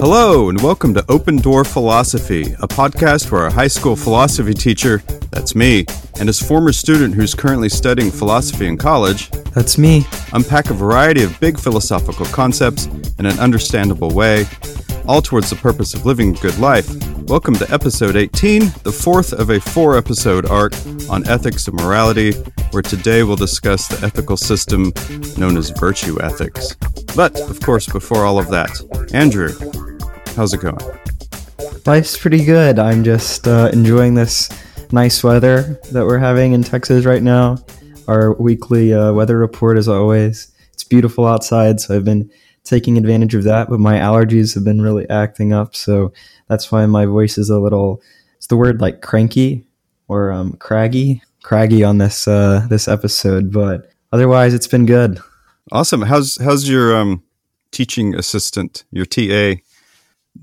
Hello, and welcome to Open Door Philosophy, a podcast where a high school philosophy teacher, that's me, and his former student who's currently studying philosophy in college, That's me. unpack a variety of big philosophical concepts in an understandable way, all towards the purpose of living a good life. Welcome to episode 18, the fourth of a four episode arc on ethics and morality, where today we'll discuss the ethical system known as virtue ethics. But, of course, before all of that, Andrew, how's it going? Life's pretty good. I'm just uh, enjoying this nice weather that we're having in Texas right now. Our weekly uh, weather report, as always. It's beautiful outside, so I've been taking advantage of that, but my allergies have been really acting up, so that's why my voice is a little. It's the word like cranky or um, craggy, craggy on this uh, this episode, but otherwise it's been good. Awesome. How's how's your um, teaching assistant, your TA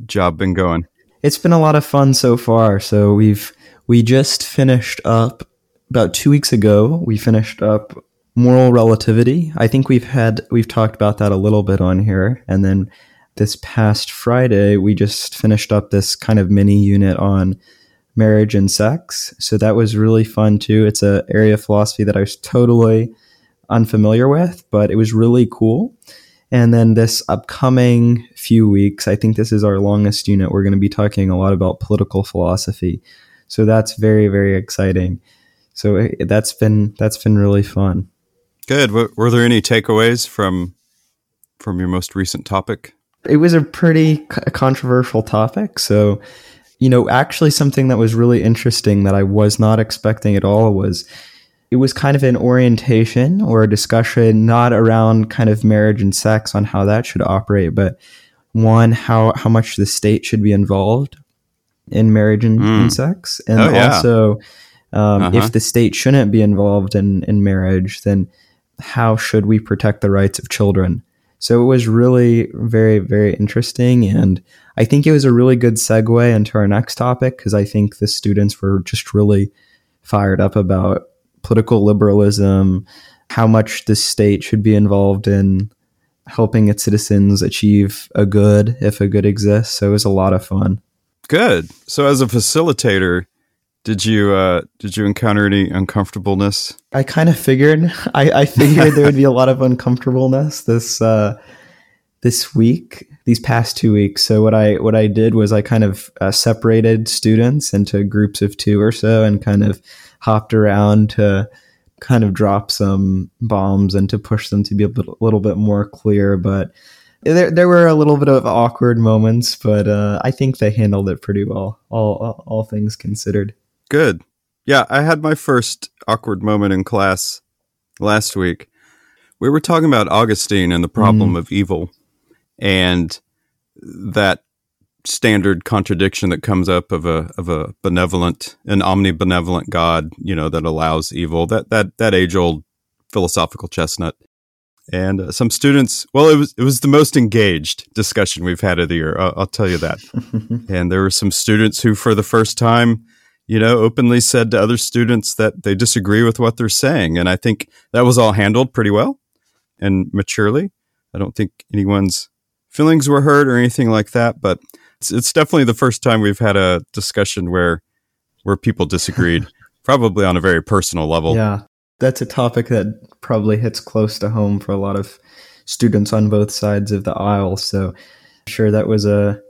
job been going? It's been a lot of fun so far. So we've we just finished up about two weeks ago. We finished up moral relativity. I think we've had we've talked about that a little bit on here, and then this past Friday we just finished up this kind of mini unit on marriage and sex. So that was really fun too. It's a area of philosophy that I was totally unfamiliar with, but it was really cool. And then this upcoming few weeks, I think this is our longest unit. We're going to be talking a lot about political philosophy. So that's very very exciting. So eh, that's been that's been really fun. Good. Were there any takeaways from from your most recent topic? It was a pretty controversial topic. So, you know, actually something that was really interesting that I was not expecting at all was it was kind of an orientation or a discussion not around kind of marriage and sex on how that should operate, but one how how much the state should be involved in marriage and, Mm. and sex, and Oh, yeah. also um, Uh-huh. if the state shouldn't be involved in in marriage, then how should we protect the rights of children? So it was really very very interesting, and I think it was a really good segue into our next topic because I think the students were just really fired up about political liberalism, how much the state should be involved in helping its citizens achieve a good if a good exists. So it was a lot of fun. Good. So, as a facilitator, did you uh, did you encounter any uncomfortableness? I kind of figured I, I figured there would be a lot of uncomfortableness this uh, this week, these past two weeks. So what I what I did was I kind of uh, separated students into groups of two or so, and kind of hopped around to kind of drop some bombs and to push them to be a little, little bit more clear. But there there were a little bit of awkward moments, but uh, I think they handled it pretty well, all all, all things considered. Good. Yeah, I had my first awkward moment in class last week. We were talking about Augustine and the problem of evil and that standard contradiction that comes up of a of a benevolent an omnibenevolent God, you know, that allows evil. That that that age old philosophical chestnut. And uh, some students, well, it was it was the most engaged discussion we've had of the year. I'll, I'll tell you that. and there were some students who, for the first time, you know, openly said to other students that they disagree with what they're saying. And I think that was all handled pretty well and maturely. I don't think anyone's feelings were hurt or anything like that, but it's, it's definitely the first time we've had a discussion where where people disagreed, probably on a very personal level. Yeah, that's a topic that probably hits close to home for a lot of students on both sides of the aisle. So, I'm sure that was a.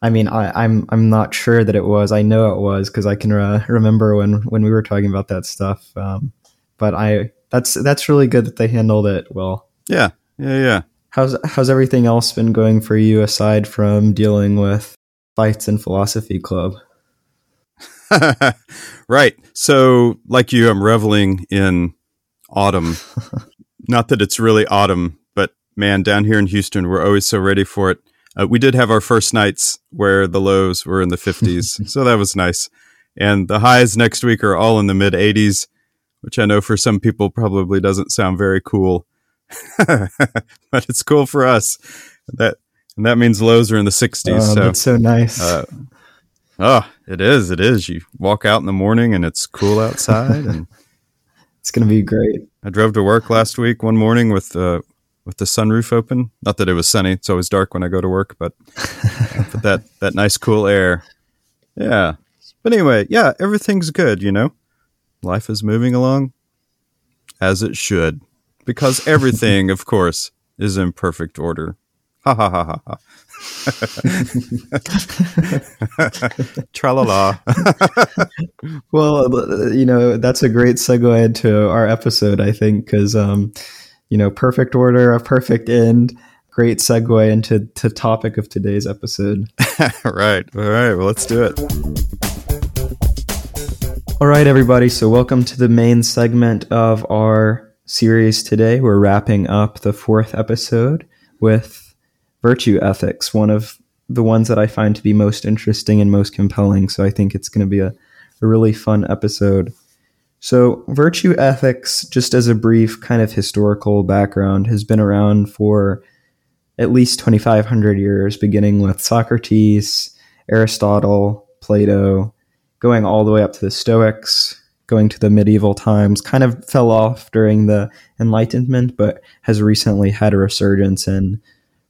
I mean, I, I'm I'm not sure that it was. I know it was because I can uh, remember when when we were talking about that stuff. Um, but I that's that's really good that they handled it well. Yeah, yeah, yeah. How's how's everything else been going for you aside from dealing with fights in philosophy club? right. So, like you, I'm reveling in autumn. Not that it's really autumn, but man, down here in Houston, we're always so ready for it. Uh, we did have our first nights where the lows were in the 50s, so that was nice. And the highs next week are all in the mid 80s, which I know for some people probably doesn't sound very cool, but it's cool for us. That and that means lows are in the 60s. Oh, so that's so nice. uh, oh, it is. It is. You walk out in the morning and it's cool outside, and It's going to be great. I drove to work last week one morning with uh, with the sunroof open. Not that it was sunny; it's always dark when I go to work, but, but that that nice cool air. Yeah. But anyway, yeah, everything's good. You know, life is moving along as it should, because everything, of course, is in perfect order. Ha ha ha ha ha. Tra la la. well, you know, that's a great segue into our episode, I think, because, um, you know, perfect order, a perfect end. Great segue into the topic of today's episode. right. All right. Well, let's do it. All right, everybody. So, welcome to the main segment of our series today. We're wrapping up the fourth episode with virtue ethics, one of the ones that I find to be most interesting and most compelling. So I think it's going to be a, a really fun episode. So, virtue ethics, just as a brief kind of historical background, has been around for at least 2,500 years, beginning with Socrates, Aristotle, Plato, going all the way up to the Stoics, going to the medieval times, kind of fell off during the Enlightenment, but has recently had a resurgence in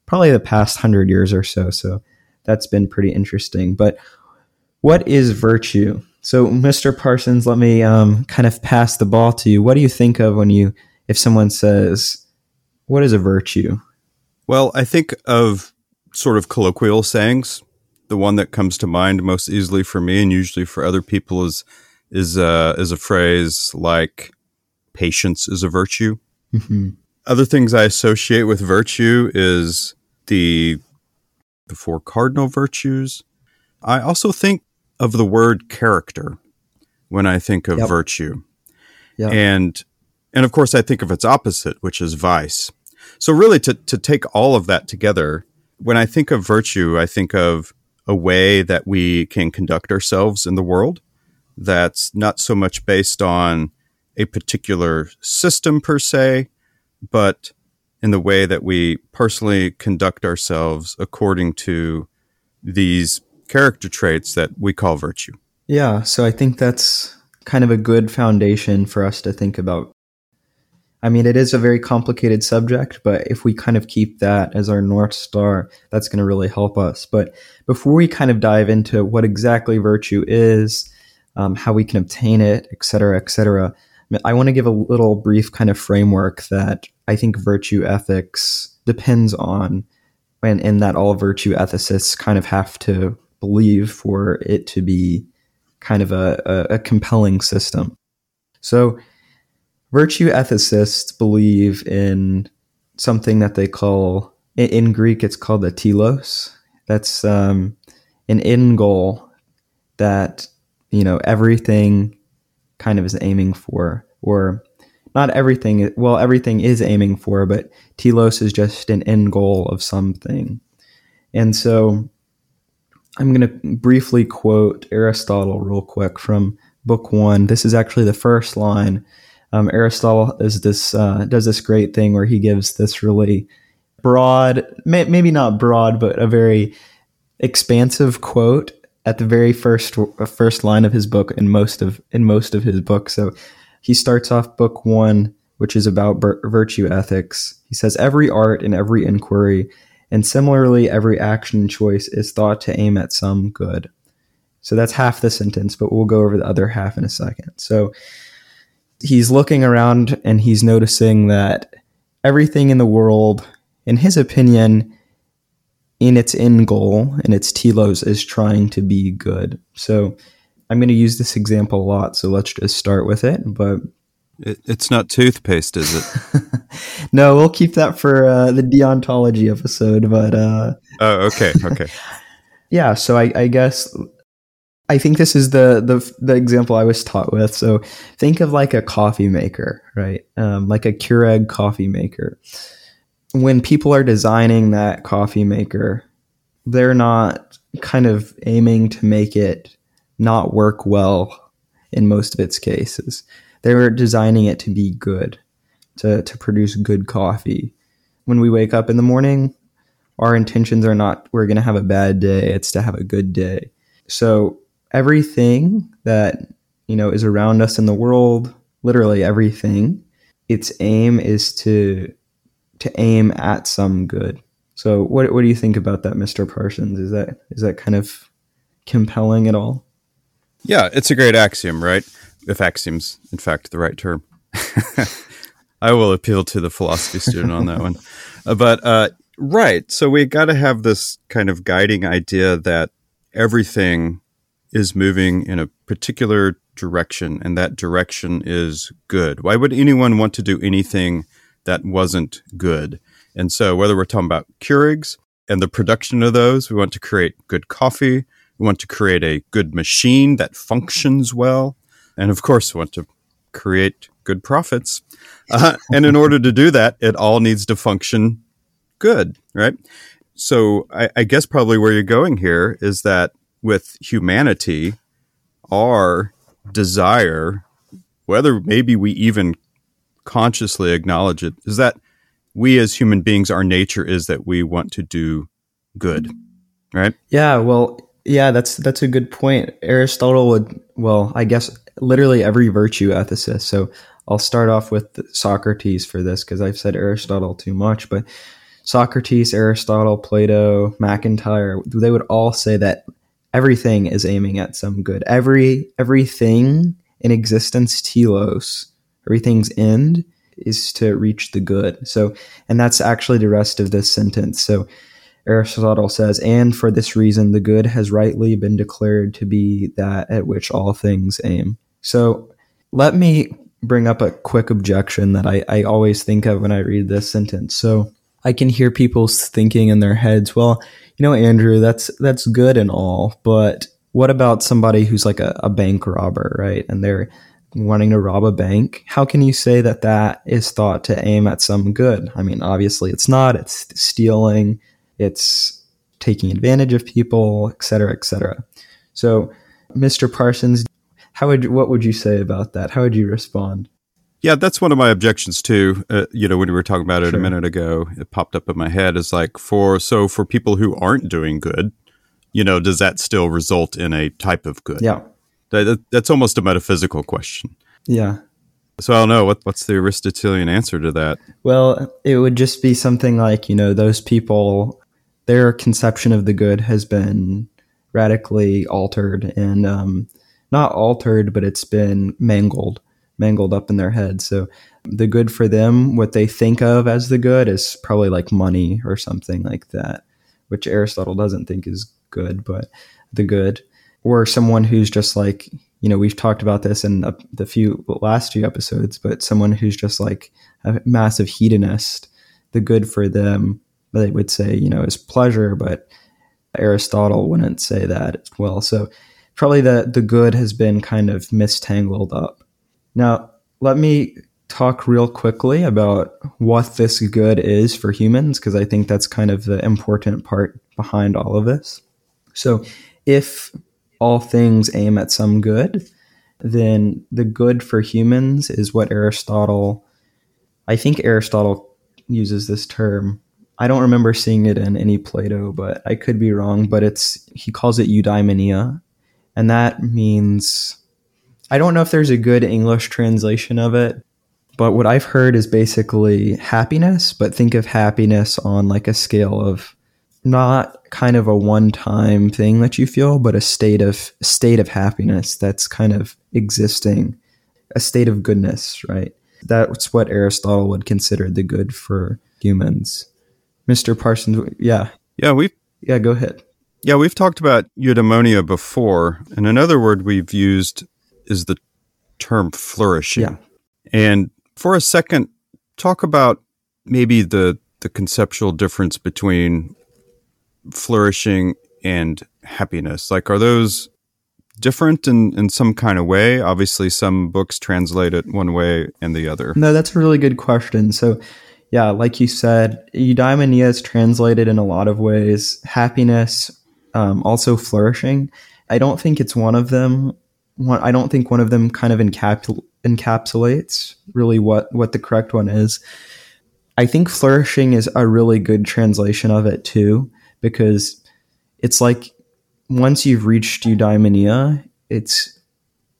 probably the past hundred years or so. So that's been pretty interesting. But what is virtue? So, Mr. Parsons, let me um, kind of pass the ball to you. What do you think of when you, if someone says, "What is a virtue"? Well, I think of sort of colloquial sayings. The one that comes to mind most easily for me, and usually for other people, is is uh, is a phrase like "patience is a virtue." Mm-hmm. Other things I associate with virtue is the the four cardinal virtues. I also think of the word character when I think of yep. virtue. Yep. And and of course I think of its opposite, which is vice. So really to to take all of that together, when I think of virtue, I think of a way that we can conduct ourselves in the world that's not so much based on a particular system per se, but in the way that we personally conduct ourselves according to these character traits that we call virtue. Yeah, so I think that's kind of a good foundation for us to think about. I mean, it is a very complicated subject, but if we kind of keep that as our North Star, that's going to really help us. But before we kind of dive into what exactly virtue is, um, how we can obtain it, et cetera, et cetera, I want to give a little brief kind of framework that I think virtue ethics depends on, and, and that all virtue ethicists kind of have to believe for it to be kind of a, a, a compelling system. So, virtue ethicists believe in something that they call, in Greek, it's called the telos. That's um, an end goal that, you know, everything kind of is aiming for, or not everything. Well, everything is aiming for, but telos is just an end goal of something. And so I'm going to briefly quote Aristotle real quick from Book One. This is actually the first line. Um, Aristotle is this uh, does this great thing where he gives this really broad, may, maybe not broad, but a very expansive quote at the very first first line of his book in most of in most of his book. So he starts off book one, which is about virtue ethics. He says every art and every inquiry, and similarly every action choice is thought to aim at some good. So that's half the sentence, but we'll go over the other half in a second. So he's looking around and he's noticing that everything in the world, in his opinion, in its end goal and its telos is trying to be good. So I'm going to use this example a lot. So let's just start with it. But it, it's not toothpaste, is it? no, we'll keep that for uh, the deontology episode. But uh, oh, okay, okay, yeah. So I, I guess I think this is the, the the example I was taught with. So think of like a coffee maker, right? Um, like a Keurig coffee maker when people are designing that coffee maker, they're not kind of aiming to make it not work well in most of its cases. They're designing it to be good, to, to produce good coffee. When we wake up in the morning, our intentions are not we're going to have a bad day, it's to have a good day. So everything that, you know, is around us in the world, literally everything, its aim is to to aim at some good. So what what do you think about that, Mr. Parsons? Is that is that kind of compelling at all? Yeah, it's a great axiom, right? If axiom's in fact the right term. I will appeal to the philosophy student on that one. Uh, but uh, right, so we got to have this kind of guiding idea that everything is moving in a particular direction, and that direction is good. Why would anyone want to do anything that wasn't good? And so, whether we're talking about Keurigs and the production of those, we want to create good coffee. We want to create a good machine that functions well. And of course, want to create good profits. Uh, and in order to do that, it all needs to function good, right? So I, I guess probably where you're going here is that with humanity, our desire, whether maybe we even consciously acknowledge it, is that we as human beings, our nature is that we want to do good, right? Yeah, well, yeah, that's that's a good point. Aristotle would, well, I guess literally every virtue ethicist. So I'll start off with Socrates for this because I've said Aristotle too much, but Socrates, Aristotle, Plato, MacIntyre, they would all say that everything is aiming at some good. Every everything in existence, telos, everything's end is to reach the good. So, and that's actually the rest of this sentence. So, Aristotle says, and for this reason, the good has rightly been declared to be that at which all things aim. So, let me bring up a quick objection that I, I always think of when I read this sentence. So, I can hear people thinking in their heads, well, you know, Andrew, that's that's good and all, but what about somebody who's like a, a bank robber, right? And they're wanting to rob a bank. How can you say that that is thought to aim at some good? I mean, obviously it's not. It's stealing. It's taking advantage of people, et cetera, et cetera. So, Mr. Parsons, how would what would you say about that? How would you respond? Yeah, that's one of my objections too. Uh, you know, when we were talking about it sure. a minute ago, it popped up in my head. Is like for so for people who aren't doing good, you know, does that still result in a type of good? Yeah, that, that's almost a metaphysical question. Yeah. So I don't know what what's the Aristotelian answer to that. Well, it would just be something like you know those people, their conception of the good has been radically altered and um, not altered, but it's been mangled mangled up in their head. So the good for them, what they think of as the good is probably like money or something like that, which Aristotle doesn't think is good, but the good. Or someone who's just like, you know, we've talked about this in the few last few episodes, but someone who's just like a massive hedonist, the good for them, they would say, you know, is pleasure, but Aristotle wouldn't say that as well. So probably the the good has been kind of mistangled up. Now, let me talk real quickly about what this good is for humans, because I think that's kind of the important part behind all of this. So, if all things aim at some good, then the good for humans is what Aristotle, I think Aristotle uses this term. I don't remember seeing it in any Plato, but I could be wrong. But it's he calls it eudaimonia, and that means I don't know if there's a good English translation of it, but what I've heard is basically happiness, but think of happiness on like a scale of not kind of a one-time thing that you feel, but a state of state of happiness that's kind of existing, a state of goodness, right? That's what Aristotle would consider the good for humans. Mr. Parsons, yeah. Yeah, we Yeah, go ahead. Yeah, we've talked about eudaimonia before, and another word we've used is the term flourishing. Yeah. And for a second, talk about maybe the the conceptual difference between flourishing and happiness. Like, are those different in, in some kind of way? Obviously, some books translate it one way and the other. No, that's a really good question. So, yeah, like you said, eudaimonia is translated in a lot of ways. Happiness, um, also flourishing. I don't think it's one of them I don't think one of them kind of encapsul- encapsulates really what what the correct one is. I think flourishing is a really good translation of it too, because it's like once you've reached eudaimonia, it's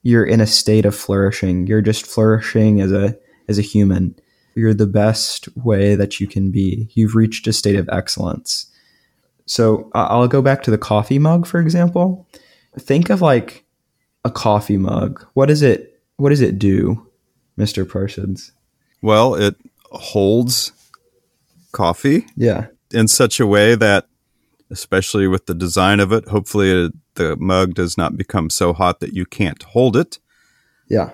you're in a state of flourishing. You're just flourishing as a as a human. You're the best way that you can be. You've reached a state of excellence. So I'll go back to the coffee mug, for example. Think of like a coffee mug. What does it what does it do, Mr. Parsons? Well, it holds coffee Yeah. in such a way that, especially with the design of it, hopefully it, the mug does not become so hot that you can't hold it. Yeah.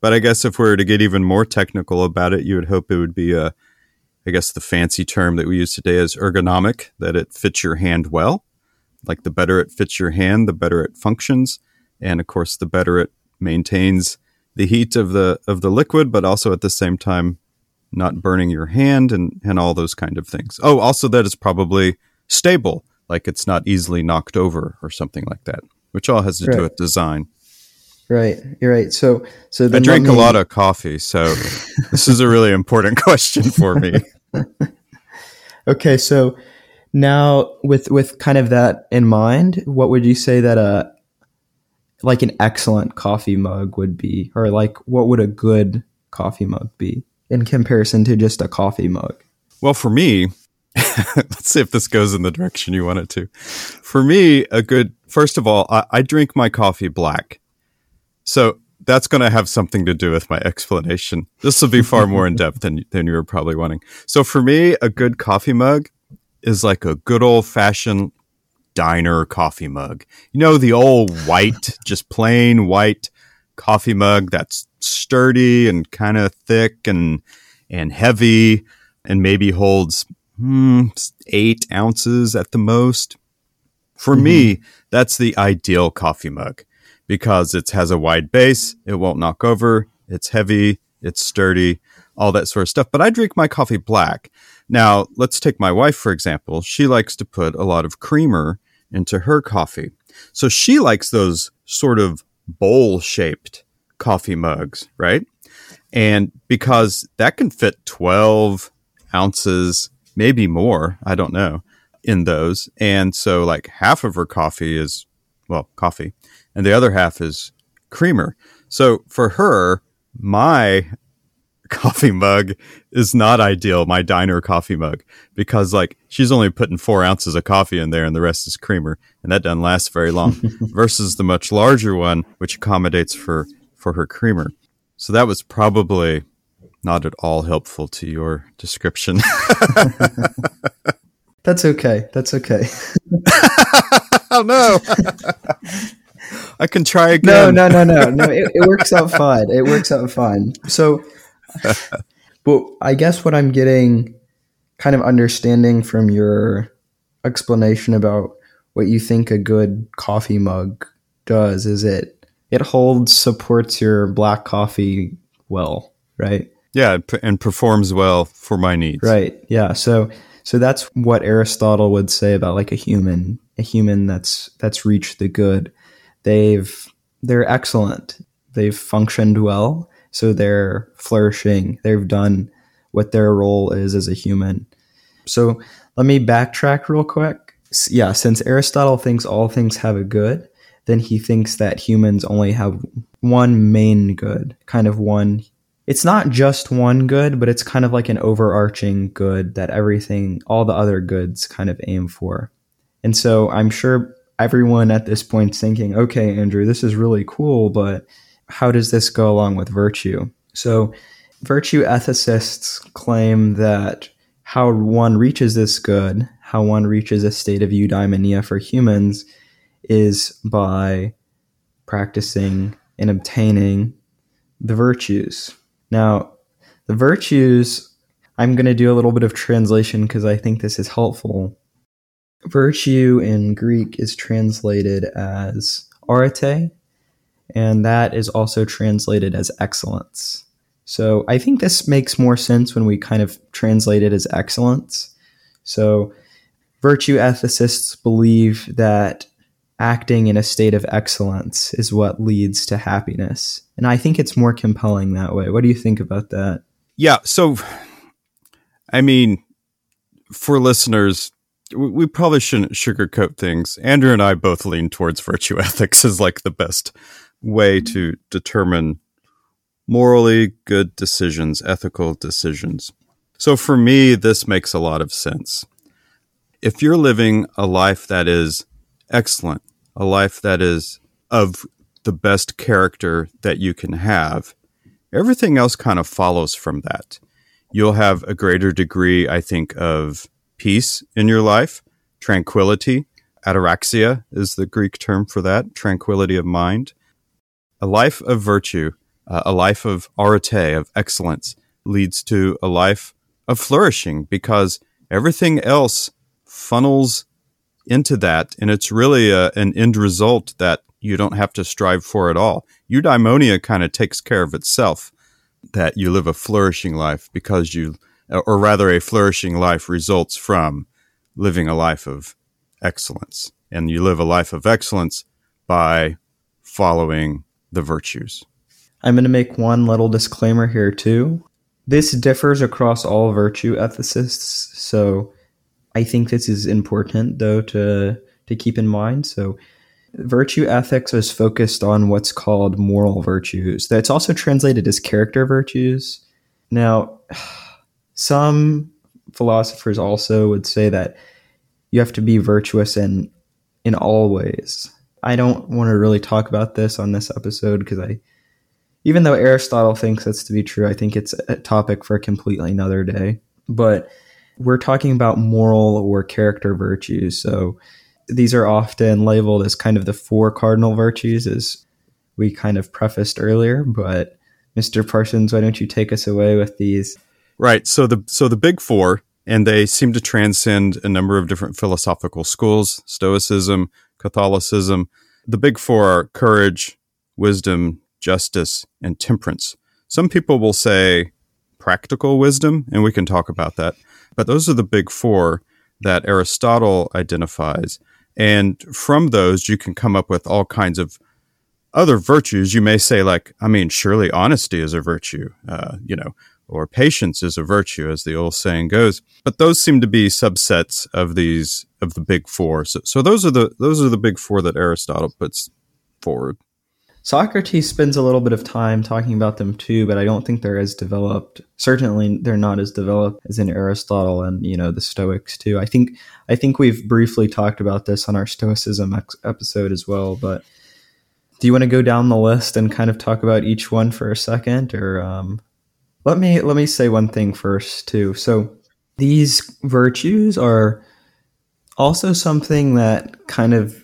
But I guess if we were to get even more technical about it, you would hope it would be a, I guess the fancy term that we use today is ergonomic, that it fits your hand well. Like the better it fits your hand, the better it functions, and of course, the better it maintains the heat of the of the liquid, but also at the same time not burning your hand and and all those kind of things. Oh, also that it's probably stable, like it's not easily knocked over or something like that, which all has to Right. do with design. Right. You're right. So so I drink a lot of coffee, so this is a really important question for me. Okay, so now with with kind of that in mind, what would you say that a like an excellent coffee mug would be or like what would a good coffee mug be in comparison to just a coffee mug? Well, for me, let's see if this goes in the direction you want it to. For me, a good, first of all, I, I drink my coffee black. So that's going to have something to do with my explanation. This will be far more in depth than, than you were probably wanting. So for me, a good coffee mug is like a good old fashioned diner coffee mug. You know, the old white, just plain white coffee mug that's sturdy and kind of thick and, and heavy and maybe holds hmm, eight ounces at the most. For me, that's the ideal coffee mug because it has a wide base, it won't knock over, it's heavy, it's sturdy, all that sort of stuff. But I drink my coffee black. Now, let's take my wife, for example. She likes to put a lot of creamer into her coffee. So she likes those sort of bowl shaped coffee mugs, right? And because that can fit 12 ounces, maybe more, I don't know, in those. And so, like, half of her coffee is, well, coffee, and the other half is creamer. So, for her, my coffee mug is not ideal, my diner coffee mug, because, like, she's only putting four ounces of coffee in there and the rest is creamer, and that doesn't last very long, versus the much larger one, which accommodates for, for her creamer. So, that was probably not at all helpful to your description. That's okay. That's okay. oh no! I can try again. no, no, no, no. It, it works out fine. It works out fine. So, but I guess what I'm getting kind of understanding from your explanation about what you think a good coffee mug does is it it holds supports your black coffee well, right? Yeah, and performs well for my needs. Right. Yeah. So so that's what Aristotle would say about like a human, a human that's that's reached the good. They've they're excellent. They've functioned well, so they're flourishing. They've done what their role is as a human. So let me backtrack real quick. Yeah, since Aristotle thinks all things have a good, then he thinks that humans only have one main good, kind of one it's not just one good, but it's kind of like an overarching good that everything, all the other goods kind of aim for. And so I'm sure everyone at this point thinking, okay, Andrew, this is really cool, but how does this go along with virtue? So virtue ethicists claim that how one reaches this good, how one reaches a state of eudaimonia for humans, is by practicing and obtaining the virtues. Now, the virtues, I'm going to do a little bit of translation because I think this is helpful. Virtue in Greek is translated as arete, and that is also translated as excellence. So I think this makes more sense when we kind of translate it as excellence. So virtue ethicists believe that acting in a state of excellence is what leads to happiness. And I think it's more compelling that way. What do you think about that? Yeah. So, I mean, for listeners, we, probably shouldn't sugarcoat things. Andrew and I both lean towards virtue ethics as like the best way mm-hmm. to determine morally good decisions, ethical decisions. So for me, this makes a lot of sense. If you're living a life that is excellent, a life that is of the best character that you can have, everything else kind of follows from that. You'll have a greater degree, I think, of peace in your life, tranquility. Ataraxia is the Greek term for that, tranquility of mind. A life of virtue, uh, a life of arete, of excellence, leads to a life of flourishing because everything else funnels into that. And it's really a, an end result that you don't have to strive for at all. Eudaimonia kind of takes care of itself that you live a flourishing life because you, or rather, a flourishing life results from living a life of excellence. And you live a life of excellence by following the virtues. I'm going to make one little disclaimer here, too. This differs across all virtue ethicists. So I think this is important, though, to, to keep in mind. So virtue ethics is focused on what's called moral virtues. That's also translated as character virtues. Now, some philosophers also would say that you have to be virtuous in in all ways. I don't want to really talk about this on this episode because I even though Aristotle thinks that's to be true, I think it's a topic for a completely another day. But we're talking about moral or character virtues. So these are often labeled as kind of the four cardinal virtues, as we kind of prefaced earlier. But Mr. Parsons, why don't you take us away with these? Right. So the so the big four, and they seem to transcend a number of different philosophical schools: Stoicism, Catholicism. The big four are courage, wisdom, justice, and temperance. Some people will say practical wisdom, and we can talk about that. But those are the big four that Aristotle identifies. And from those, you can come up with all kinds of other virtues. You may say, like, I mean, surely honesty is a virtue, uh, you know, or patience is a virtue, as the old saying goes. But those seem to be subsets of these of the big four. So, so those are the those are the big four that Aristotle puts forward. Socrates spends a little bit of time talking about them too, but I don't think they're as developed. Certainly, they're not as developed as in Aristotle and you know the Stoics too. I think I think we've briefly talked about this on our Stoicism ex- episode as well. But do you want to go down the list and kind of talk about each one for a second, or um, let me let me say one thing first too. So these virtues are also something that kind of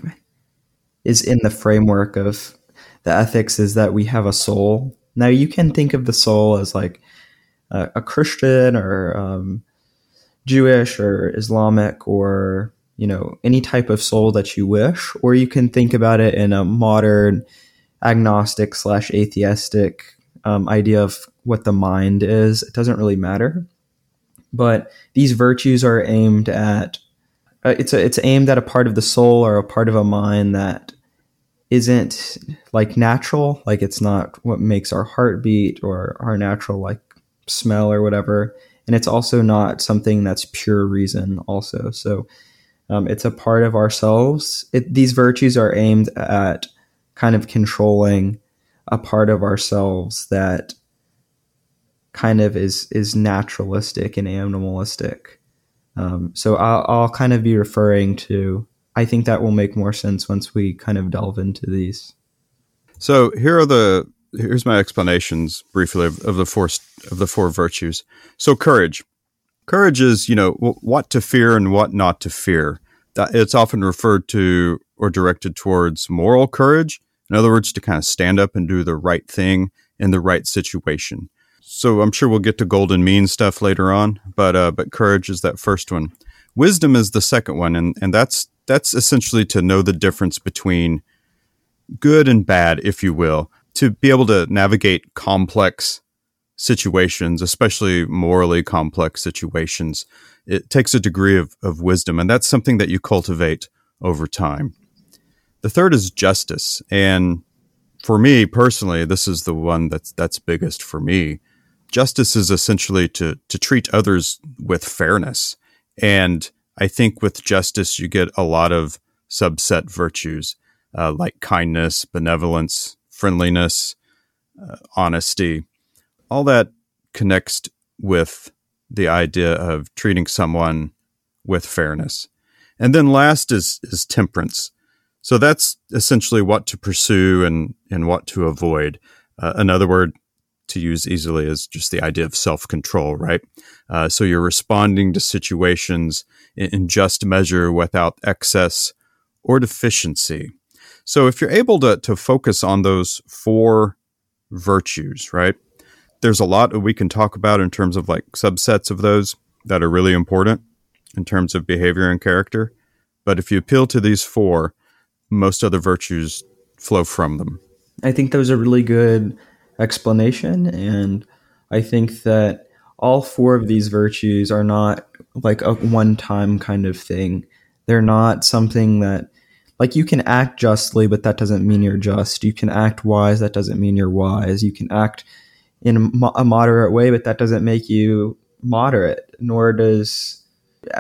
is in the framework of the ethics is that we have a soul. Now you can think of the soul as like a, a Christian or um, Jewish or Islamic or you know any type of soul that you wish, or you can think about it in a modern agnostic slash atheistic um, idea of what the mind is. It doesn't really matter, but these virtues are aimed at. Uh, it's a, it's aimed at a part of the soul or a part of a mind that isn't like natural like it's not what makes our heart beat or our natural like smell or whatever and it's also not something that's pure reason also so um, it's a part of ourselves it, these virtues are aimed at kind of controlling a part of ourselves that kind of is is naturalistic and animalistic um, so I'll, I'll kind of be referring to I think that will make more sense once we kind of delve into these. So here are the here's my explanations briefly of, of the four of the four virtues. So courage, courage is you know what to fear and what not to fear. It's often referred to or directed towards moral courage. In other words, to kind of stand up and do the right thing in the right situation. So I'm sure we'll get to golden mean stuff later on, but uh, but courage is that first one. Wisdom is the second one, and and that's that's essentially to know the difference between good and bad, if you will, to be able to navigate complex situations, especially morally complex situations. It takes a degree of, of wisdom, and that's something that you cultivate over time. The third is justice. And for me personally, this is the one that's that's biggest for me. Justice is essentially to to treat others with fairness. And I think with justice, you get a lot of subset virtues uh, like kindness, benevolence, friendliness, uh, honesty, all that connects with the idea of treating someone with fairness. And then last is, is temperance. So that's essentially what to pursue and, and what to avoid. Uh, another word to use easily is just the idea of self control, right? Uh, so you're responding to situations in, in just measure without excess or deficiency. So if you're able to, to focus on those four virtues, right? There's a lot that we can talk about in terms of like subsets of those that are really important in terms of behavior and character. But if you appeal to these four, most other virtues flow from them. I think that was a really good explanation. And I think that all four of these virtues are not like a one time kind of thing. They're not something that, like, you can act justly, but that doesn't mean you're just. You can act wise, that doesn't mean you're wise. You can act in a, moderate way, but that doesn't make you moderate, nor does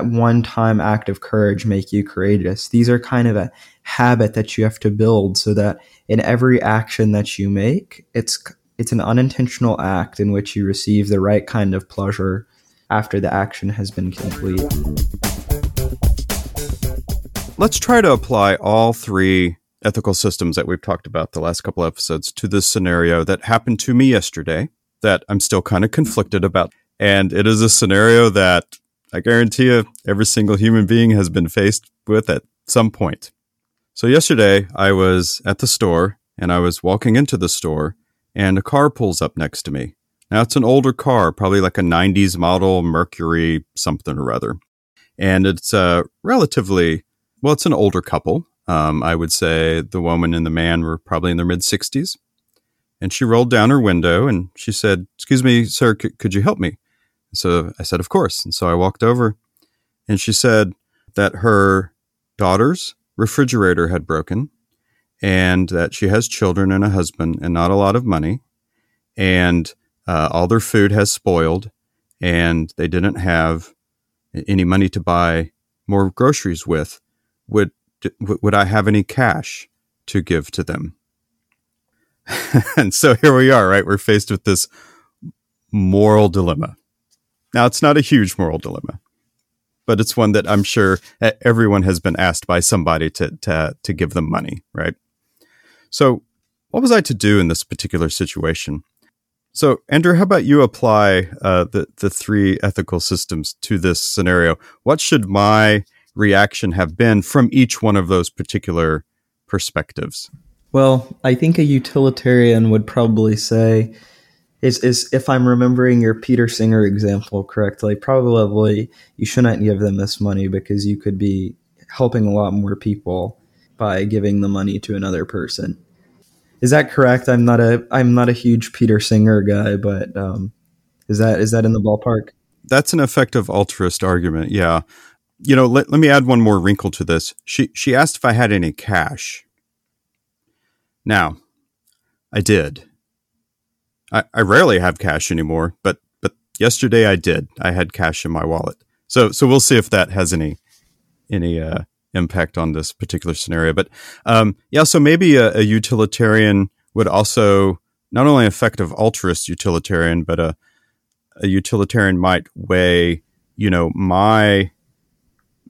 one time act of courage make you courageous. These are kind of a habit that you have to build so that in every action that you make, it's it's an unintentional act in which you receive the right kind of pleasure after the action has been complete. Let's try to apply all three ethical systems that we've talked about the last couple episodes to this scenario that happened to me yesterday that I'm still kind of conflicted about. And it is a scenario that I guarantee you every single human being has been faced with at some point. So yesterday I was at the store and I was walking into the store and a car pulls up next to me. Now it's an older car, probably like a 90s model Mercury something or other. And it's a relatively, well, it's an older couple. Um, I would say the woman and the man were probably in their mid 60s. And she rolled down her window and she said, Excuse me, sir, c- could you help me? So I said, Of course. And so I walked over and she said that her daughter's refrigerator had broken and that she has children and a husband and not a lot of money, and uh, all their food has spoiled, and they didn't have any money to buy more groceries with. Would would I have any cash to give to them? and so here we are, right? We're faced with this moral dilemma. Now, it's not a huge moral dilemma, but it's one that I'm sure everyone has been asked by somebody to to to give them money, right? So, what was I to do in this particular situation? So, Andrew, how about you apply uh, the the three ethical systems to this scenario? What should my reaction have been from each one of those particular perspectives? Well, I think a utilitarian would probably say is is if I'm remembering your Peter Singer example correctly, probably you shouldn't give them this money because you could be helping a lot more people by giving the money to another person. Is that correct? I'm not a I'm not a huge Peter Singer guy, but um, is that is that in the ballpark? That's an effective altruist argument. Yeah. You know, let, let me add one more wrinkle to this. She she asked if I had any cash. Now, I did. I, I rarely have cash anymore, but but yesterday I did. I had cash in my wallet. So so we'll see if that has any any uh, impact on this particular scenario. But um, yeah, so maybe a, a, utilitarian would also not only effective altruist utilitarian, but a, a utilitarian might weigh, you know, my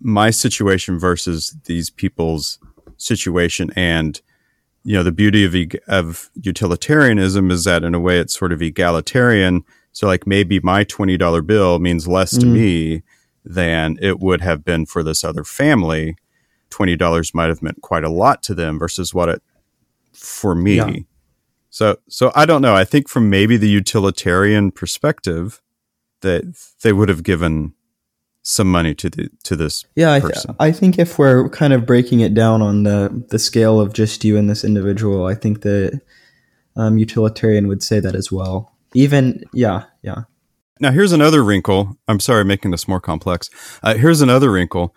my situation versus these people's situation and you know the beauty of of utilitarianism is that in a way it's sort of egalitarian so like maybe my $20 bill means less to mm. me than it would have been for this other family $20 might have meant quite a lot to them versus what it for me. Yeah. So so I don't know. I think from maybe the utilitarian perspective that they would have given some money to the to this yeah I, th- I, think if we're kind of breaking it down on the the scale of just you and this individual i think that um, utilitarian would say that as well even yeah yeah now here's another wrinkle i'm sorry making this more complex uh, here's another wrinkle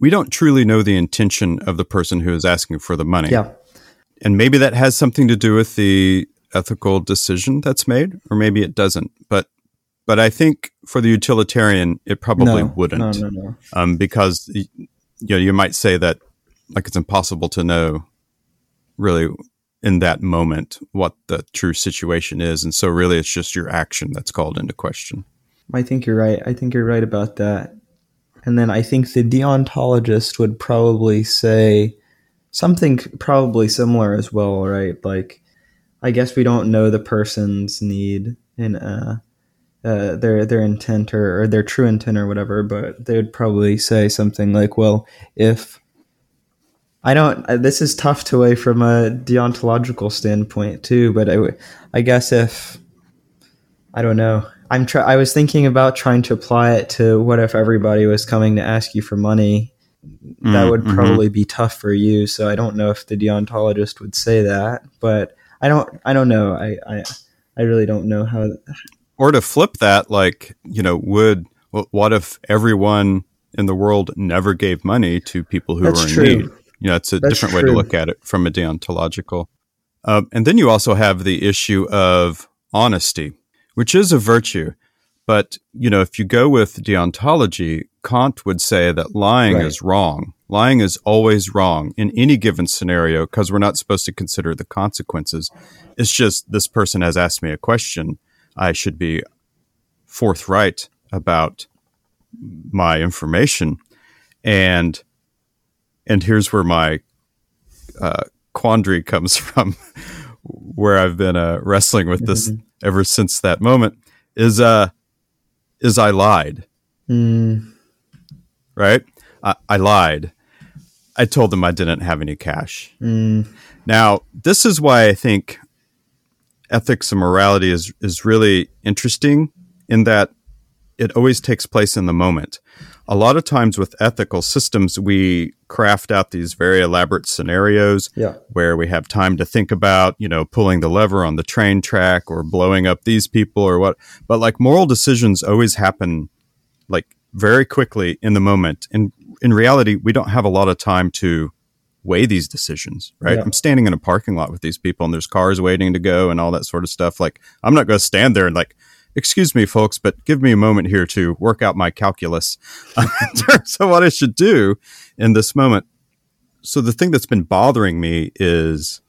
we don't truly know the intention of the person who is asking for the money. Yeah. And maybe that has something to do with the ethical decision that's made, or maybe it doesn't. But but I think for the utilitarian, it probably no, wouldn't. No, no, no. Um, because you know you might say that like it's impossible to know really in that moment what the true situation is. And so, really, it's just your action that's called into question. I think you're right. I think you're right about that. And then I think the deontologist would probably say something probably similar as well, right? Like, I guess we don't know the person's need in uh, uh, their their intent or, or their true intent or whatever, but they would probably say something like, "Well, if I don't. Uh, this is tough to weigh from a deontological standpoint too. But I, I guess if I don't know, I'm. Try, I was thinking about trying to apply it to what if everybody was coming to ask you for money. That mm, would mm-hmm. probably be tough for you. So I don't know if the deontologist would say that. But I don't. I don't know. I. I, I really don't know how. Or to flip that, like you know, would what if everyone in the world never gave money to people who That's were in true. need? You know, it's a That's different true. way to look at it from a deontological. Um, and then you also have the issue of honesty, which is a virtue. But, you know, if you go with deontology, Kant would say that lying right. is wrong. Lying is always wrong in any given scenario because we're not supposed to consider the consequences. It's just this person has asked me a question. I should be forthright about my information. And and here's where my uh, quandary comes from, where I've been uh, wrestling with this mm-hmm. ever since that moment. Is uh, is I lied, mm. right? I, I, lied. I told them I didn't have any cash. Mm. Now, this is why I think ethics and morality is is really interesting in that it always takes place in the moment a lot of times with ethical systems, we craft out these very elaborate scenarios yeah. where we have time to think about, you know, pulling the lever on the train track or blowing up these people or what. But like moral decisions always happen like very quickly in the moment. And in reality, we don't have a lot of time to weigh these decisions, right? Yeah. I'm standing in a parking lot with these people and there's cars waiting to go and all that sort of stuff. Like, I'm not going to stand there and like, excuse me, folks, but give me a moment here to work out my calculus in terms of what I should do in this moment. So the thing that's been bothering me is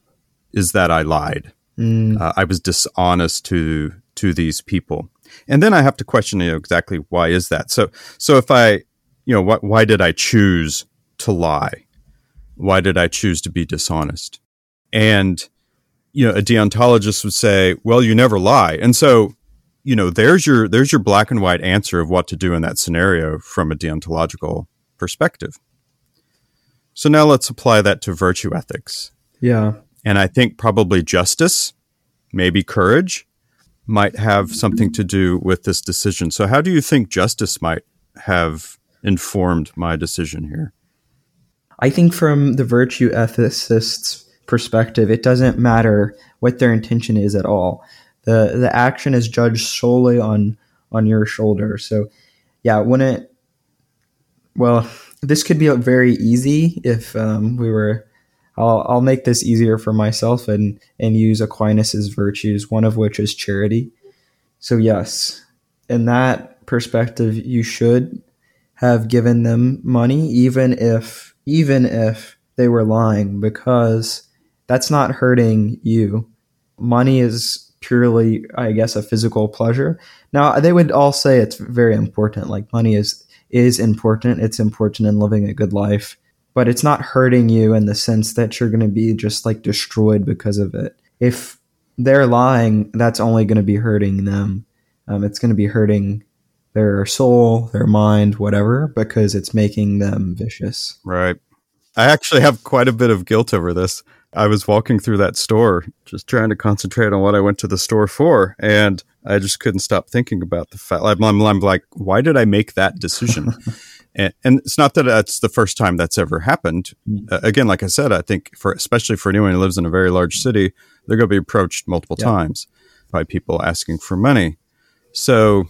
is that I lied. Mm. Uh, I was dishonest to to these people, and then I have to question you know, exactly why is that. So so if I you know wh- why did I choose to lie? Why did I choose to be dishonest? And you know, a deontologist would say, "Well, you never lie," and so you know, there's your there's your black and white answer of what to do in that scenario from a deontological perspective. So now let's apply that to virtue ethics. Yeah. And I think probably justice, maybe courage, might have something to do with this decision. So how do you think justice might have informed my decision here? I think from the virtue ethicist's perspective, it doesn't matter what their intention is at all the the action is judged solely on on your shoulder. So yeah, when it well, this could be very easy if um, we were. I'll I'll make this easier for myself and and use Aquinas's virtues, one of which is charity. So yes, in that perspective, you should have given them money, even if even if they were lying, because that's not hurting you. Money is purely, I guess, a physical pleasure. Now, they would all say it's very important. Like money is is important. It's important in living a good life, but it's not hurting you in the sense that you're going to be just like destroyed because of it. If they're lying, that's only going to be hurting them. Um, it's going to be hurting their soul, their mind, whatever, because it's making them vicious. Right. I actually have quite a bit of guilt over this. I was walking through that store, just trying to concentrate on what I went to the store for, and I just couldn't stop thinking about the fact. I'm, I'm, I'm like, why did I make that decision? and, and, it's not that that's the first time that's ever happened. Uh, again, like I said, I think for especially for anyone who lives in a very large city, they're going to be approached multiple yeah. times by people asking for money. So,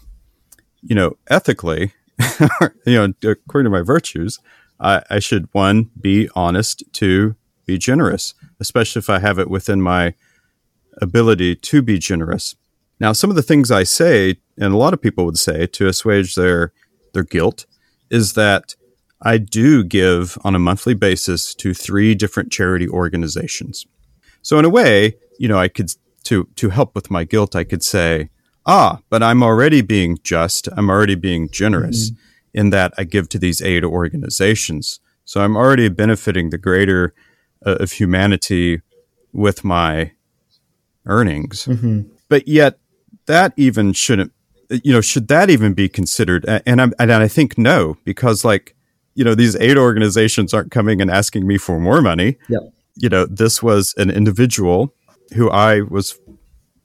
you know, ethically, you know, according to my virtues, I, I should one be honest, two be generous especially if I have it within my ability to be generous. Now, some of the things I say, and a lot of people would say to assuage their their guilt, is that I do give on a monthly basis to three different charity organizations. So in a way, you know, I could to to help with my guilt, I could say, ah, but I'm already being just. I'm already being generous mm-hmm. in that I give to these aid organizations. So I'm already benefiting the greater uh, of humanity with my earnings. Mm-hmm. But yet, that even shouldn't, you know, should that even be considered? And I'm, and I think no, because like, you know, these aid organizations aren't coming and asking me for more money. Yep. You know, this was an individual who I was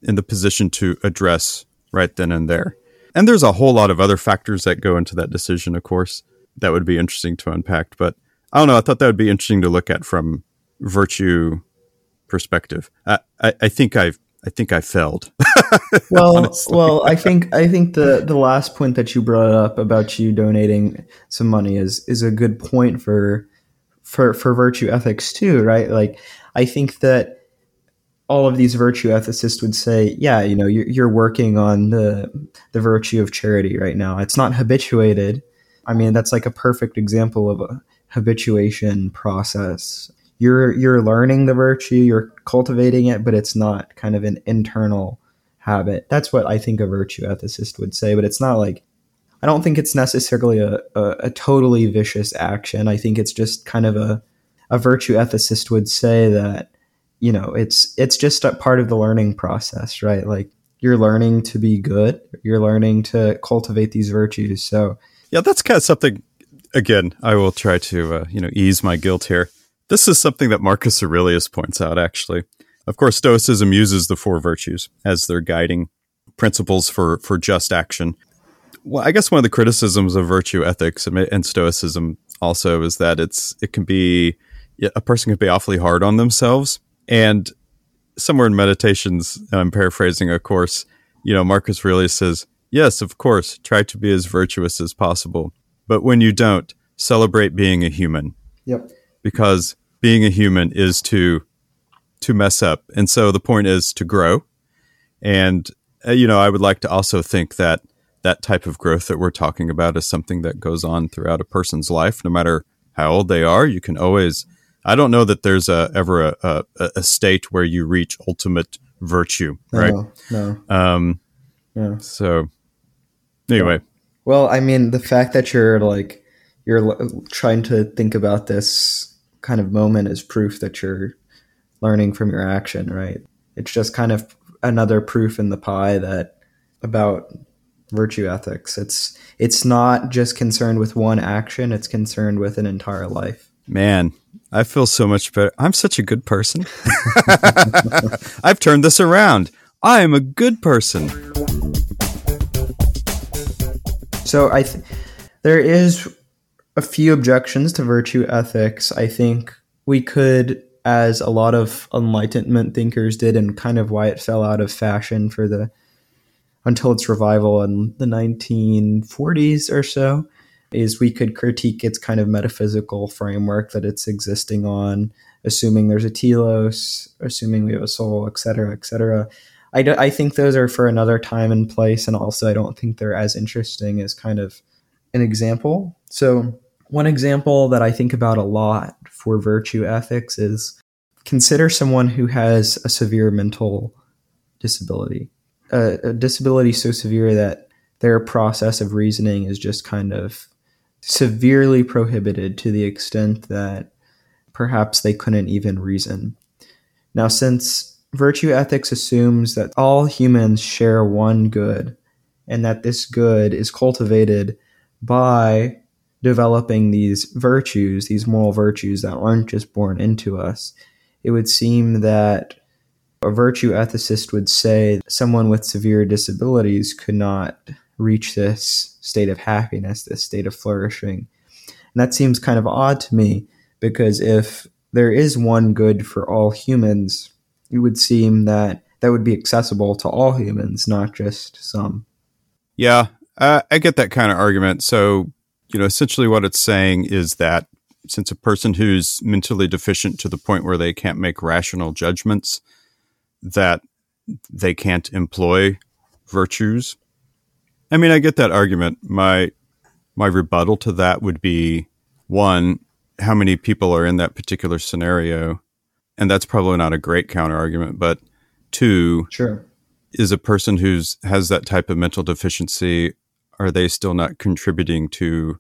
in the position to address right then and there. And there's a whole lot of other factors that go into that decision, of course, that would be interesting to unpack. But I don't know. I thought that would be interesting to look at from virtue perspective. I, I, I think I've I think I failed. well, well, I think I think the the last point that you brought up about you donating some money is is a good point for for for virtue ethics too, right? Like I think that all of these virtue ethicists would say, yeah, you know, you're, you're working on the the virtue of charity right now. It's not habituated. I mean, that's like a perfect example of a habituation process you're you're learning the virtue, you're cultivating it, but it's not kind of an internal habit. That's what I think a virtue ethicist would say, but it's not like I don't think it's necessarily a, a, a totally vicious action. I think it's just kind of a a virtue ethicist would say that you know it's it's just a part of the learning process, right? Like you're learning to be good, you're learning to cultivate these virtues. So yeah, that's kind of something. Again, I will try to uh, you know ease my guilt here. This is something that Marcus Aurelius points out, actually. Of course, Stoicism uses the four virtues as their guiding principles for, for just action. Well, I guess one of the criticisms of virtue ethics and Stoicism also is that it's it can be a person can be awfully hard on themselves. And somewhere in Meditations, and I'm paraphrasing, of course, you know, Marcus Aurelius says, "Yes, of course, try to be as virtuous as possible, but when you don't, celebrate being a human." Yep because being a human is to to mess up. And so the point is to grow. And uh, you know, I would like to also think that that type of growth that we're talking about is something that goes on throughout a person's life no matter how old they are. You can always I don't know that there's a, ever a, a, a state where you reach ultimate virtue, right? No. no. Um, yeah. So, anyway. Well, I mean, the fact that you're like you're trying to think about this kind of moment is proof that you're learning from your action, right? It's just kind of another proof in the pie that about virtue ethics. It's it's not just concerned with one action, it's concerned with an entire life. Man, I feel so much better. I'm such a good person. I've turned this around. I am a good person. So I th- there is a few objections to virtue ethics. I think we could, as a lot of Enlightenment thinkers did, and kind of why it fell out of fashion for the until its revival in the 1940s or so, is we could critique its kind of metaphysical framework that it's existing on, assuming there's a telos, assuming we have a soul, et cetera, et cetera. I, do, I think those are for another time and place, and also I don't think they're as interesting as kind of an example. So one example that I think about a lot for virtue ethics is consider someone who has a severe mental disability, a, a disability so severe that their process of reasoning is just kind of severely prohibited to the extent that perhaps they couldn't even reason. Now, since virtue ethics assumes that all humans share one good and that this good is cultivated by developing these virtues, these moral virtues that aren't just born into us, it would seem that a virtue ethicist would say someone with severe disabilities could not reach this state of happiness, this state of flourishing. And that seems kind of odd to me because if there is one good for all humans, it would seem that that would be accessible to all humans, not just some. Yeah, I get that kind of argument. So you know, essentially what it's saying is that since a person who's mentally deficient to the point where they can't make rational judgments, that they can't employ virtues. I mean, I get that argument. My my rebuttal to that would be one, how many people are in that particular scenario? and that's probably not a great counter argument, but two, Sure. is a person who's has that type of mental deficiency are they still not contributing to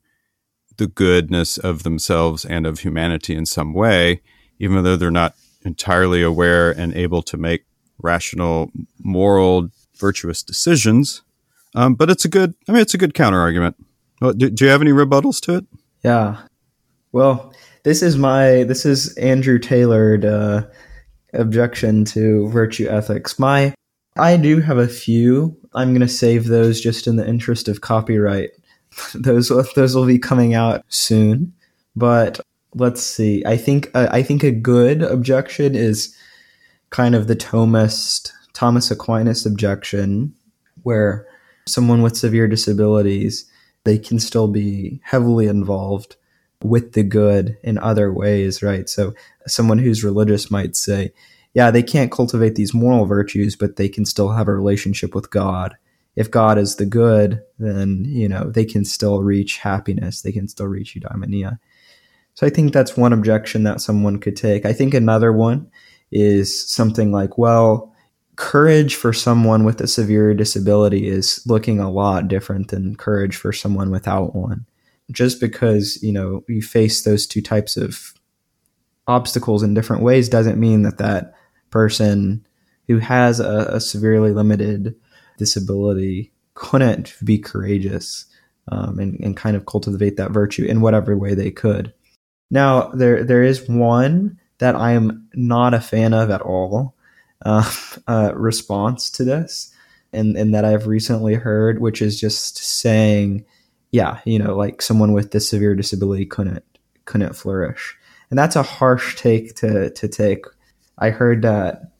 the goodness of themselves and of humanity in some way even though they're not entirely aware and able to make rational moral virtuous decisions um, but it's a good i mean it's a good counter argument do, do you have any rebuttals to it Yeah. Well, this is my this is Andrew tailored uh, objection to virtue ethics. My I do have a few. I'm going to save those just in the interest of copyright. those those will be coming out soon. But let's see. I think uh, I think a good objection is kind of the Thomist Thomas Aquinas objection, where someone with severe disabilities they can still be heavily involved with the good in other ways, right? So someone who's religious might say, yeah, they can't cultivate these moral virtues, but they can still have a relationship with God. If God is the good, then, you know, they can still reach happiness. They can still reach eudaimonia. So I think that's one objection that someone could take. I think another one is something like, well, courage for someone with a severe disability is looking a lot different than courage for someone without one just because you know you face those two types of obstacles in different ways doesn't mean that that person who has a, a severely limited disability couldn't be courageous um, and, and kind of cultivate that virtue in whatever way they could. Now there there is one that I am not a fan of at all uh, uh, response to this, and and that I've recently heard, which is just saying yeah, you know, like someone with this severe disability couldn't couldn't flourish, and that's a harsh take to to take. I heard that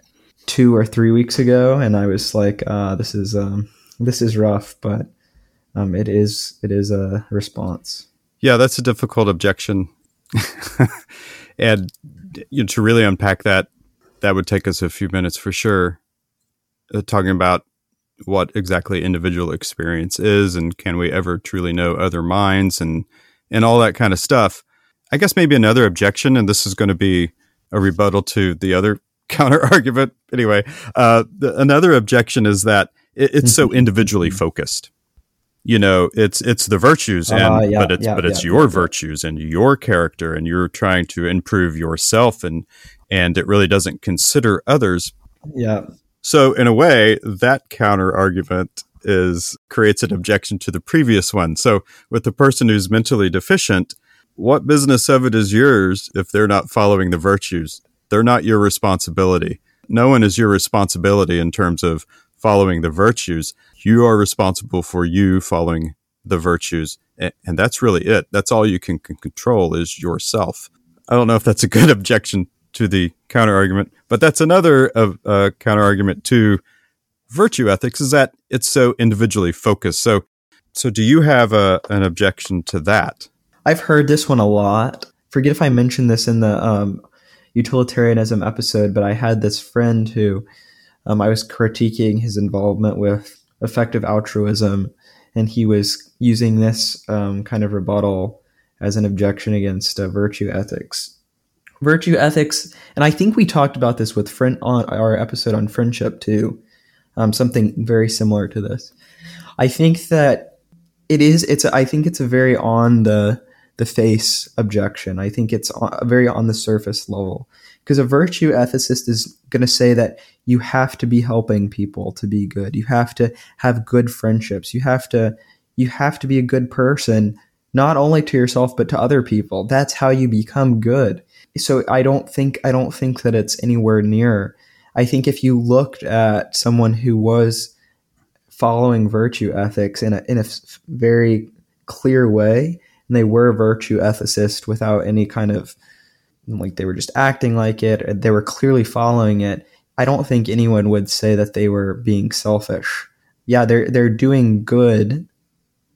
two or three weeks ago, and I was like, uh, "This is um, this is rough," but um, it is it is a response. Yeah, that's a difficult objection, and you know, to really unpack that, that would take us a few minutes for sure. Uh, talking about what exactly individual experience is, and can we ever truly know other minds, and and all that kind of stuff. I guess maybe another objection, and this is going to be a rebuttal to the other counter argument. Anyway, uh, the, another objection is that it, it's so individually focused you know it's it's the virtues and Ah, yeah, but it's yeah, but it's yeah, your virtues and your character and you're trying to improve yourself and and it really doesn't consider others. Yeah, so in a way that counter argument is creates an objection to the previous one. So with the person who's mentally deficient what business of it is yours if they're not following the virtues? They're not your responsibility. No one is your responsibility in terms of following the virtues you are responsible for you following the virtues and that's really it. That's all you can, control is yourself. I don't know if that's a good objection to the counter argument but that's another of uh, counter argument to virtue ethics is that it's so individually focused. So so do you have a, an objection to that? I've heard this one a lot. Forget if I mentioned this in the um, utilitarianism episode, but I had this friend who um, I was critiquing his involvement with effective altruism, and he was using this um, kind of rebuttal as an objection against uh, virtue ethics. Virtue ethics, and I think we talked about this with friend on our episode on friendship too. Um, something very similar to this. I think that it is. It's. A, I think it's a very on the the face objection. I think it's on, very on the surface level because a virtue ethicist is going to say that you have to be helping people to be good. You have to have good friendships. You have to you have to be a good person not only to yourself but to other people. That's how you become good. So I don't think I don't think that it's anywhere near. I think if you looked at someone who was following virtue ethics in a in a very clear way and they were a virtue ethicist without any kind of like they were just acting like it they were clearly following it i don't think anyone would say that they were being selfish yeah they're they're doing good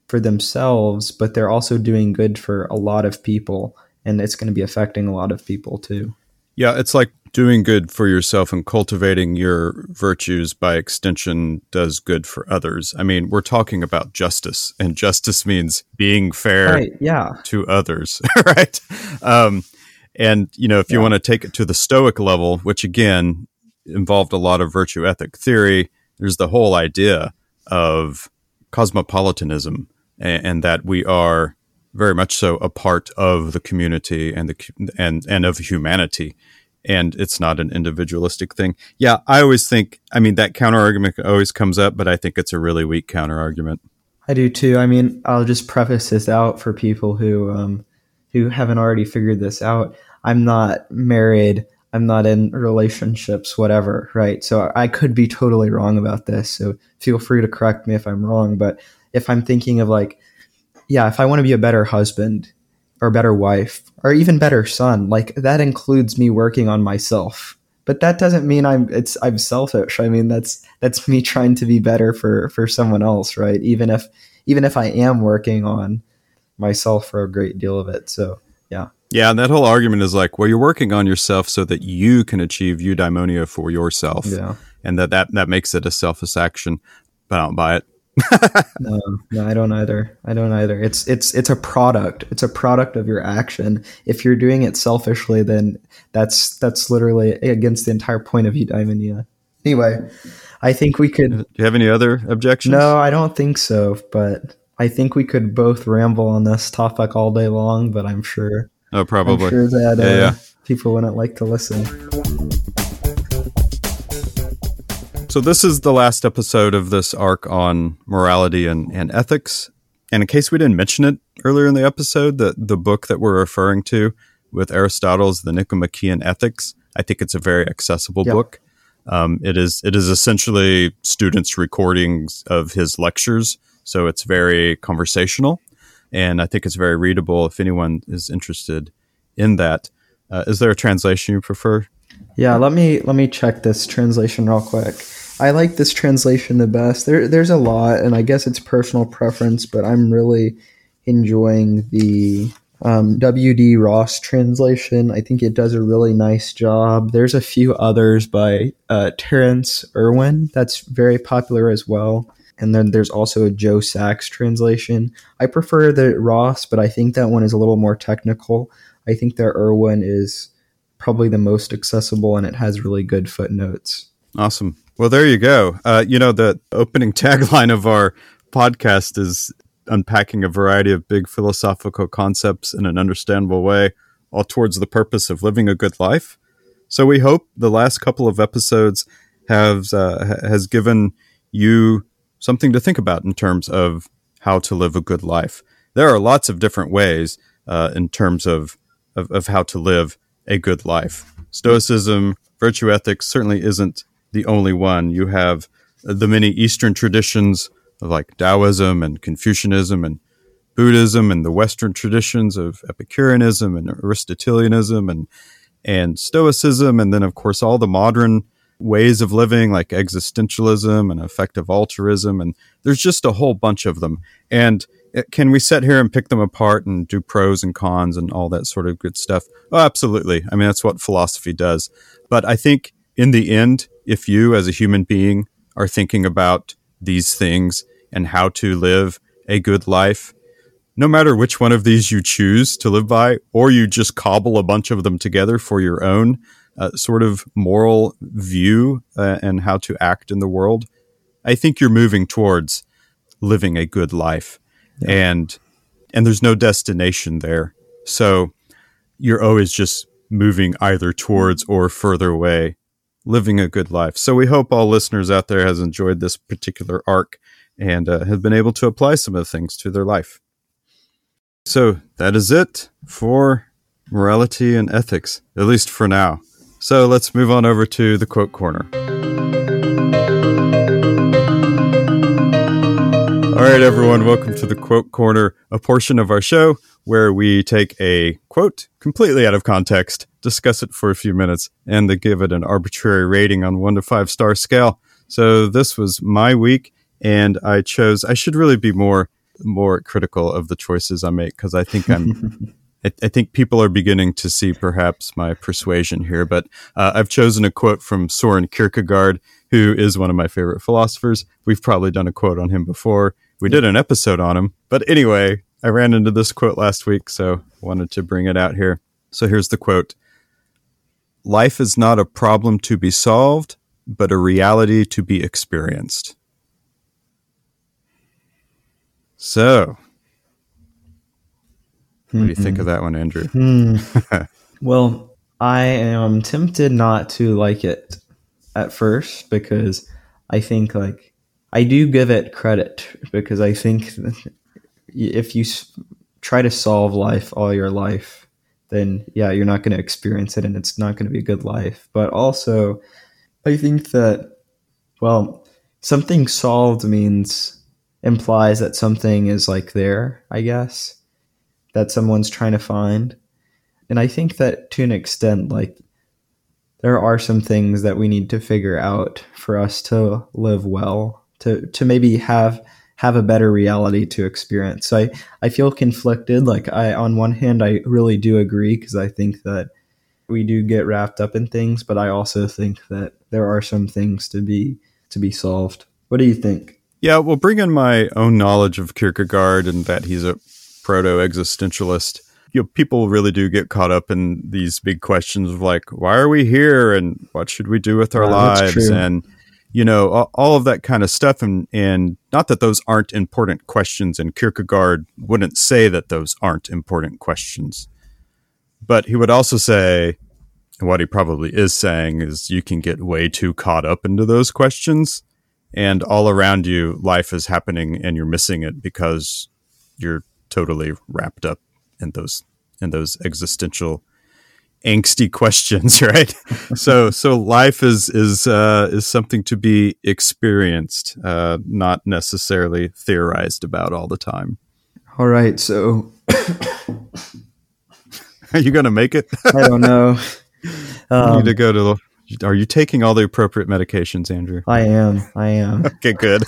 for themselves but they're also doing good for a lot of people and it's going to be affecting a lot of people too Yeah, it's like doing good for yourself and cultivating your virtues by extension does good for others. I mean, we're talking about justice, and justice means being fair right yeah to others, right? Um, And, you know, if you Yeah. want to take it to the Stoic level, which again involved a lot of virtue ethic theory, there's the whole idea of cosmopolitanism and, and that we are very much so a part of the community and the and and of humanity and it's not an individualistic thing. Yeah, I always think I mean that counter argument always comes up, but I think it's a really weak counter argument. I do too. I mean, I'll just preface this out for people who um, who haven't already figured this out. I'm not married. I'm not in relationships, whatever, right? So I could be totally wrong about this. So feel free to correct me if I'm wrong. But if I'm thinking of like, yeah, if I want to be a better husband or better wife or even better son, like that includes me working on myself. But that doesn't mean I'm it's I'm selfish. I mean that's that's me trying to be better for for someone else, right? Even if even if I am working on myself for a great deal of it. So yeah. Yeah, and that whole argument is like, well, you're working on yourself so that you can achieve eudaimonia for yourself, Yeah. and that, that that makes it a selfish action. But I don't buy it. No, no, I don't either. I don't either. It's it's it's a product. It's a product of your action. If you're doing it selfishly, then that's that's literally against the entire point of eudaimonia. Anyway, I think we could Do you have any other objections? No, I don't think so. But I think we could both ramble on this topic all day long. But I'm sure, Oh, probably. I'm sure that uh, Yeah, yeah. people wouldn't like to listen. So this is the last episode of this arc on morality and, and ethics. And in case we didn't mention it earlier in the episode, the, the book that we're referring to with Aristotle's The Nicomachean Ethics, I think it's a very accessible Yeah. book. Um, it is it is essentially students' recordings of his lectures, so it's very conversational, and I think it's very readable if anyone is interested in that. Uh, is there a translation you prefer? Yeah, let me let me check this translation real quick. I like this translation the best. There there's a lot, and I guess it's personal preference, but I'm really enjoying the um, W.D. Ross translation. I think it does a really nice job. There's a few others by uh, Terence Irwin that's very popular as well. And then there's also a Joe Sachs translation. I prefer the Ross, but I think that one is a little more technical. I think the Irwin is probably the most accessible and it has really good footnotes. Awesome. Well, there you go. Uh, you know, the opening tagline of our podcast is unpacking a variety of big philosophical concepts in an understandable way, all towards the purpose of living a good life. So we hope the last couple of episodes have uh, has given you something to think about in terms of how to live a good life. There are lots of different ways uh, in terms of, of of how to live a good life. Stoicism, virtue ethics certainly isn't the only one. You have the many Eastern traditions of like Taoism and Confucianism and Buddhism and the Western traditions of Epicureanism and Aristotelianism and and Stoicism, and then of course all the modern ways of living like existentialism and effective altruism, and there's just a whole bunch of them. And uh, can we sit here and pick them apart and do pros and cons and all that sort of good stuff? Oh, absolutely. I mean, that's what philosophy does. But I think in the end, if you as a human being are thinking about these things and how to live a good life, no matter which one of these you choose to live by, or you just cobble a bunch of them together for your own uh, sort of moral view uh, and how to act in the world, I think you're moving towards living a good life, and and there's no destination there, so you're always just moving either towards or further away, living a good life. So we hope all listeners out there has enjoyed this particular arc and uh, have been able to apply some of the things to their life. So that is it for morality and ethics, at least for now. So let's move on over to the quote corner. All right, everyone, welcome to the quote corner, a portion of our show where we take a quote completely out of context, discuss it for a few minutes, and then give it an arbitrary rating on one to five star scale. So this was my week, and I chose. I should really be more more critical of the choices I make because I think I'm. I, I think people are beginning to see perhaps my persuasion here, but uh, I've chosen a quote from Soren Kierkegaard, who is one of my favorite philosophers. We've probably done a quote on him before. We did an episode on him, but anyway, I ran into this quote last week, so wanted to bring it out here. So here's the quote Life is not a problem to be solved, but a reality to be experienced. So, what do you think of mm-hmm. that one, Andrew? Hmm. Well, I am tempted not to like it at first because I think like I do give it credit because I think if you try to solve life all your life, then yeah, you're not going to experience it and it's not going to be a good life. But also, I think that well, something solved means implies that something is like there, I guess, that someone's trying to find. And I think that to an extent, like, there are some things that we need to figure out for us to live well, to, to maybe have have a better reality to experience. So I, I feel conflicted. Like I on one hand I really do agree because I think that we do get wrapped up in things, but I also think that there are some things to be to be solved. What do you think? Yeah, well, bring in my own knowledge of Kierkegaard and that he's a proto existentialist. You know, people really do get caught up in these big questions of like, why are we here and what should we do with our Wow, lives? And, you know, all of that kind of stuff. And, and not that those aren't important questions, and Kierkegaard wouldn't say that those aren't important questions. But he would also say, and what he probably is saying is you can get way too caught up into those questions and all around you life is happening and you're missing it because you're totally wrapped up in those in those existential angsty questions right so so life is is uh is something to be experienced uh not necessarily theorized about all the time All right, so are you gonna make it I don't know. Um, need to go to the are you taking all the appropriate medications andrew I am. I am. okay good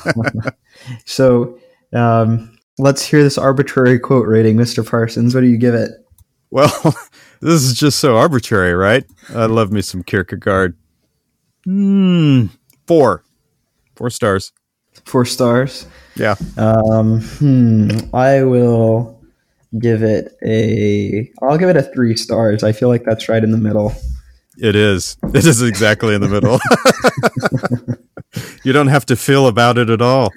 So um, let's hear this arbitrary quote rating, Mr. Parsons. What do you give it? Well, this is just so arbitrary, right? I love me some Kierkegaard. Hmm, four, four stars. Four stars. Yeah, Um, hmm, I will give it a. I'll give it a three stars. I feel like that's right in the middle. it is. It is exactly in the middle. you don't have to feel about it at all.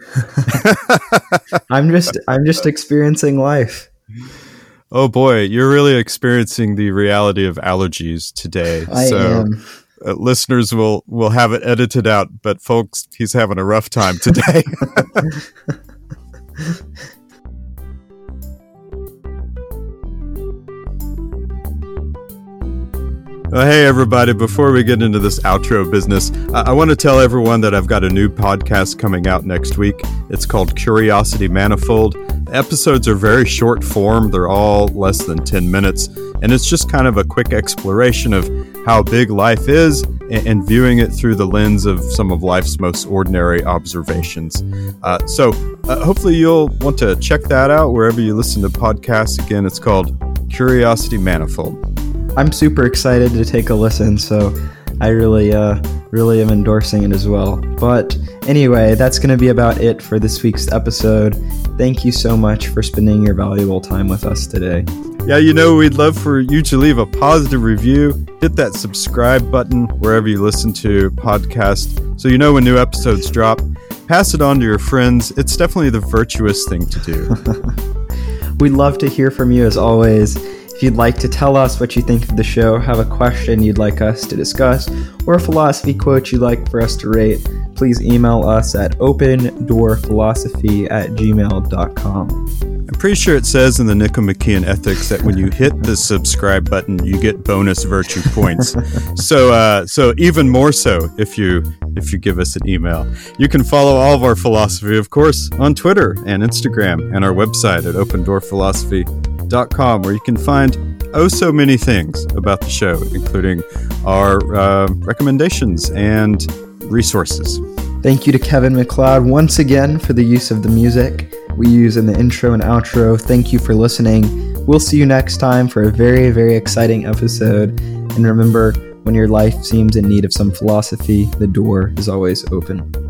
I'm just. I'm just experiencing life. Oh boy, you're really experiencing the reality of allergies today. I so am. uh, listeners will will have it edited out, but folks, he's having a rough time today. Well, hey, everybody. Before we get into this outro business, I, I want to tell everyone that I've got a new podcast coming out next week. It's called Curiosity Manifold. Episodes are very short form, they're all less than 10 minutes, and it's just kind of a quick exploration of how big life is and, and viewing it through the lens of some of life's most ordinary observations. Uh, so, uh, hopefully, you'll want to check that out wherever you listen to podcasts. Again, it's called Curiosity Manifold. I'm super excited to take a listen. So I really, uh, really am endorsing it as well. But anyway, that's going to be about it for this week's episode. Thank you so much for spending your valuable time with us today. Yeah, you know, we'd love for you to leave a positive review. Hit that subscribe button wherever you listen to podcasts so you know when new episodes drop. Pass it on to your friends. It's definitely the virtuous thing to do. We'd love to hear from you as always. You'd like to tell us what you think of the show, have a question you'd like us to discuss, or a philosophy quote you'd like for us to rate, please email us at opendoorphilosophy at gmail.com. I'm pretty sure it says in the Nicomachean Ethics that when you hit the subscribe button, you get bonus virtue points. so, uh, so even more so if you if you give us an email. You can follow all of our philosophy, of course, on Twitter and Instagram, and our website at opendoorphilosophy.com, where you can find oh so many things about the show, including our uh, recommendations and resources. Thank you to Kevin MacLeod once again for the use of the music we use in the intro and outro. Thank you for listening. We'll see you next time for a very, very exciting episode. And remember, when your life seems in need of some philosophy, the door is always open.